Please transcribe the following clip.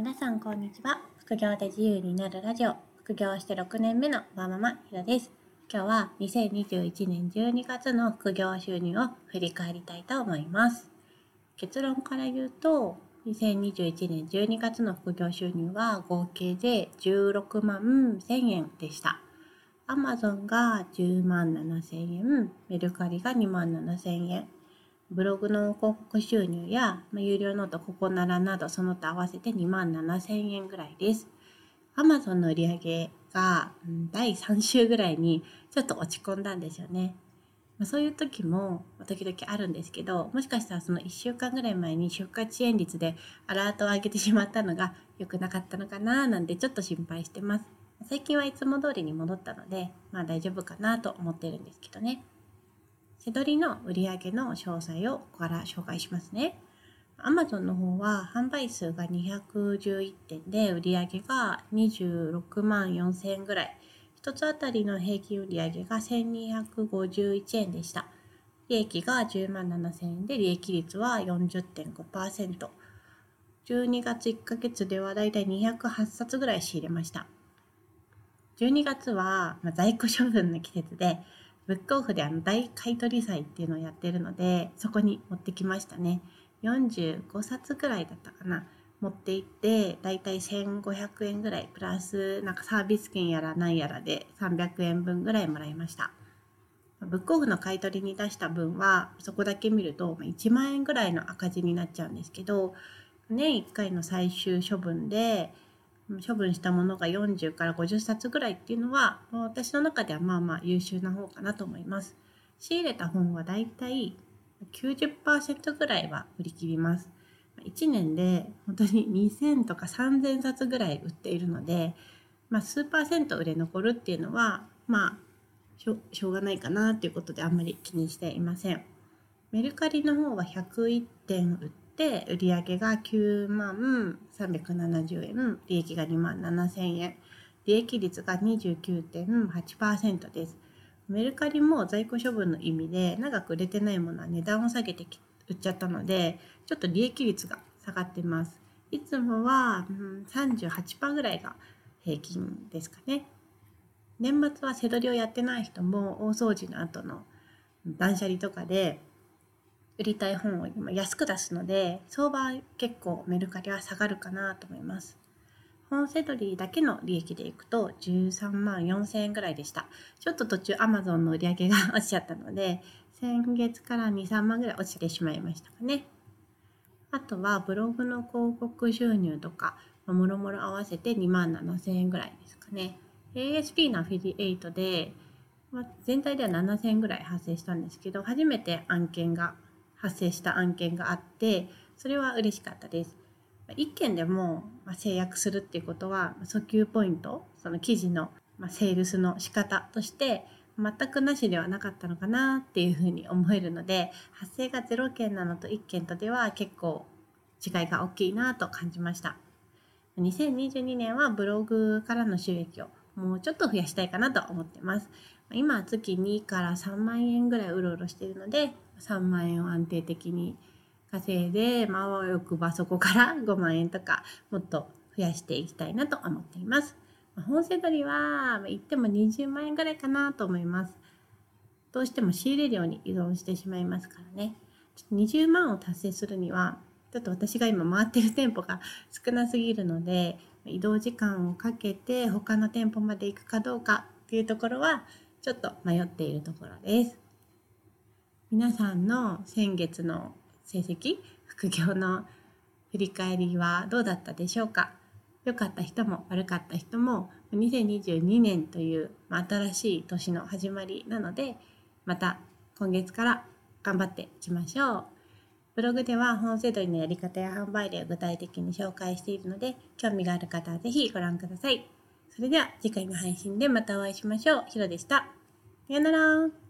皆さんこんにちは。副業で自由になるラジオ。副業して6年目のワーママひろです。今日は2021年12月の副業収入を振り返りたいと思います。結論から言うと2021年12月の副業収入は合計で16万1000円でした。アマゾンが10万7000円、メルカリが2万7000円、ブログの広告収入や、まあ、有料ノートココナラなどその他合わせて2万7000円ぐらいです。アマゾンの売り上げが、うん、第3週ぐらいにちょっと落ち込んだんですよね。まあ、そういう時も時々あるんですけど、もしかしたらその1週間ぐらい前に出荷遅延率でアラートを上げてしまったのが良くなかったのかななんてちょっと心配してます。最近はいつも通りに戻ったので、まあ大丈夫かなと思ってるんですけどね。せどりの売上の詳細をここから紹介しますね。Amazon の方は販売数が211点で売上が26万4000円ぐらい。一つあたりの平均売上が1251円でした。利益が10万7000円で利益率は40.5%。12月1ヶ月ではだいたい208冊ぐらい仕入れました。12月は、在庫処分の季節でブックオフであの大買取祭っていうのをやってるので、そこに持ってきましたね。45冊くらいだったかな。持って行って、だいたい1500円ぐらい、プラスなんかサービス券やら何やらで300円分ぐらいもらいました。ブックオフの買い取りに出した分は、そこだけ見ると1万円ぐらいの赤字になっちゃうんですけど、年1回の最終処分で、処分したものが40から50冊ぐらいっていうのは私の中ではまあまあ優秀な方かなと思います。仕入れた本はだいたい90%ぐらいは売り切ります。1年で本当に2000とか3000冊ぐらい売っているので、まあ、数パーセント売れ残るっていうのはまあしょしょうがないかなっていうことであんまり気にしていません。メルカリの方は101点売って売上が9万370円利益が2万7000円。利益率が29.8%です。メルカリも在庫処分の意味で長く売れてないものは値段を下げて売っちゃったのでちょっと利益率が下がってます。いつもは、うん、38%ぐらいが平均ですかね。年末は背取りをやってない人も大掃除の後の断捨離とかで売りたい本を今安く出すので、相場結構メルカリは下がるかなと思います。本セドリだけの利益でいくと13万4000円ぐらいでした。ちょっと途中 Amazon の売り上げが落ちちゃったので、先月から2、3万ぐらい落ちてしまいましたかね。あとはブログの広告収入とか、もろもろ合わせて2万7000円ぐらいですかね。ASP のアフィリエイトで、まあ、全体では7000円ぐらい発生したんですけど、初めて案件が発生した案件があってそれは嬉しかったです。1件でも制約するっていうことは訴求ポイントその記事のセールスの仕方として全くなしではなかったのかなっていうふうに思えるので発生が0件なのと1件とでは結構違いが大きいなと感じました2022年はブログからの収益をもうちょっと増やしたいかなと思ってます今月2から3万円ぐらいうろうろしているので3万円を安定的に稼いで、まあよくばそこから5万円とかもっと増やしていきたいなと思っています。本セ取りは言っても20万円ぐらいかなと思います。どうしても仕入れ量に依存してしまいますからね。ちょっと20万を達成するには、ちょっと私が今回ってる店舗が少なすぎるので、移動時間をかけて他の店舗まで行くかどうかっていうところはちょっと迷っているところです。皆さんの先月の成績副業の振り返りはどうだったでしょうか？良かった人も悪かった人も2022年という新しい年の始まりなのでまた今月から頑張っていきましょう。ブログでは本セドリのやり方や販売例を具体的に紹介しているので興味がある方はぜひご覧ください。それでは次回の配信でまたお会いしましょう。ひろでした。さよなら。